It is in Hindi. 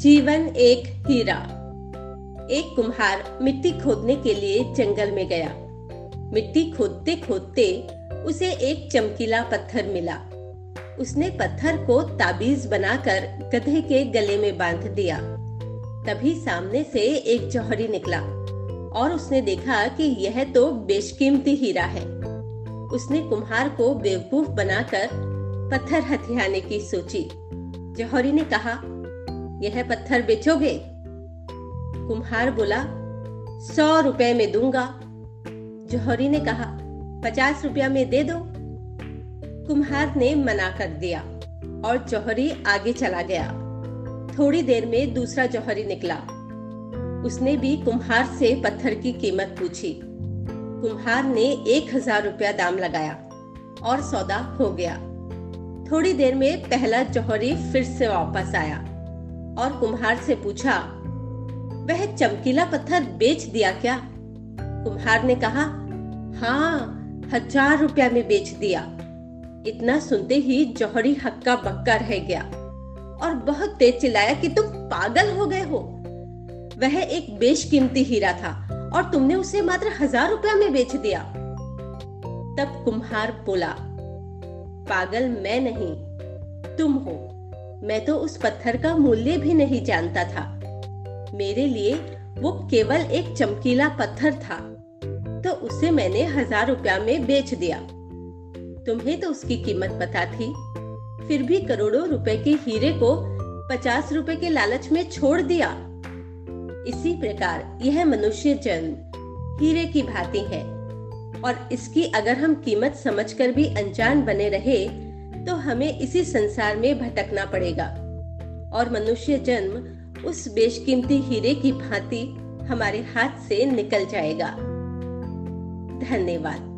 जीवन एक हीरा एक कुम्हार मिट्टी खोदने के लिए जंगल में गया। मिट्टी खोदते खोदते उसे एक चमकीला पत्थर मिला। उसने पत्थर को ताबीज बनाकर गधे के गले में बाँध दिया। तभी सामने से एक जौहरी निकला और उसने देखा कि यह तो बेशकीमती हीरा है। उसने कुम्हार को बेवकूफ़ बनाकर पत्थर हथियाने की सोची। जौहरी ने कहा यह पत्थर बेचोगे? कुम्हार बोला, सौ रुपए में दूँगा। जौहरी ने कहा, पचास रुपया में दे दो। कुम्हार ने मना कर दिया और जौहरी आगे चला गया। थोड़ी देर में दूसरा जौहरी निकला। उसने भी कुम्हार से पत्थर की कीमत पूछी। कुम्हार ने एक हज़ार रुपया दाम लगाया और सौदा हो गया। थोड़ी देर में पहला जौहरी फिर से वापस आया। और कुम्हार से पूछा, वह चमकीला पत्थर बेच दिया क्या? कुम्हार ने कहा हाँ हज़ार रुपया में बेच दिया। इतना सुनते ही जौहरी हक्का बक्का रह गया और बहुत तेज चिल्लाया कि तुम पागल हो गए हो। वह एक बेशकीमती हीरा था और तुमने उसे मात्र हज़ार रुपया में बेच दिया। तब कुम्हार बोला, पागल मैं नहीं, तुम हो। मैं तो उस पत्थर का मूल्य भी नहीं जानता था। मेरे लिए वो केवल एक चमकीला पत्थर था। तो उसे मैंने हज़ार रुपया में बेच दिया। तुम्हें तो उसकी कीमत पता थी। फिर भी करोड़ों रुपए के हीरे को पचास रुपए के लालच में छोड़ दिया। इसी प्रकार यह मनुष्य जन्म, हीरे की भांति है। और इसकी अगर हम कीमत समझकर भी अनजान बने रहे तो हमें इसी संसार में भटकना पड़ेगा। और मनुष्य जन्म उस बेशकीमती हीरे की भांति हमारे हाथ से निकल जाएगा। धन्यवाद।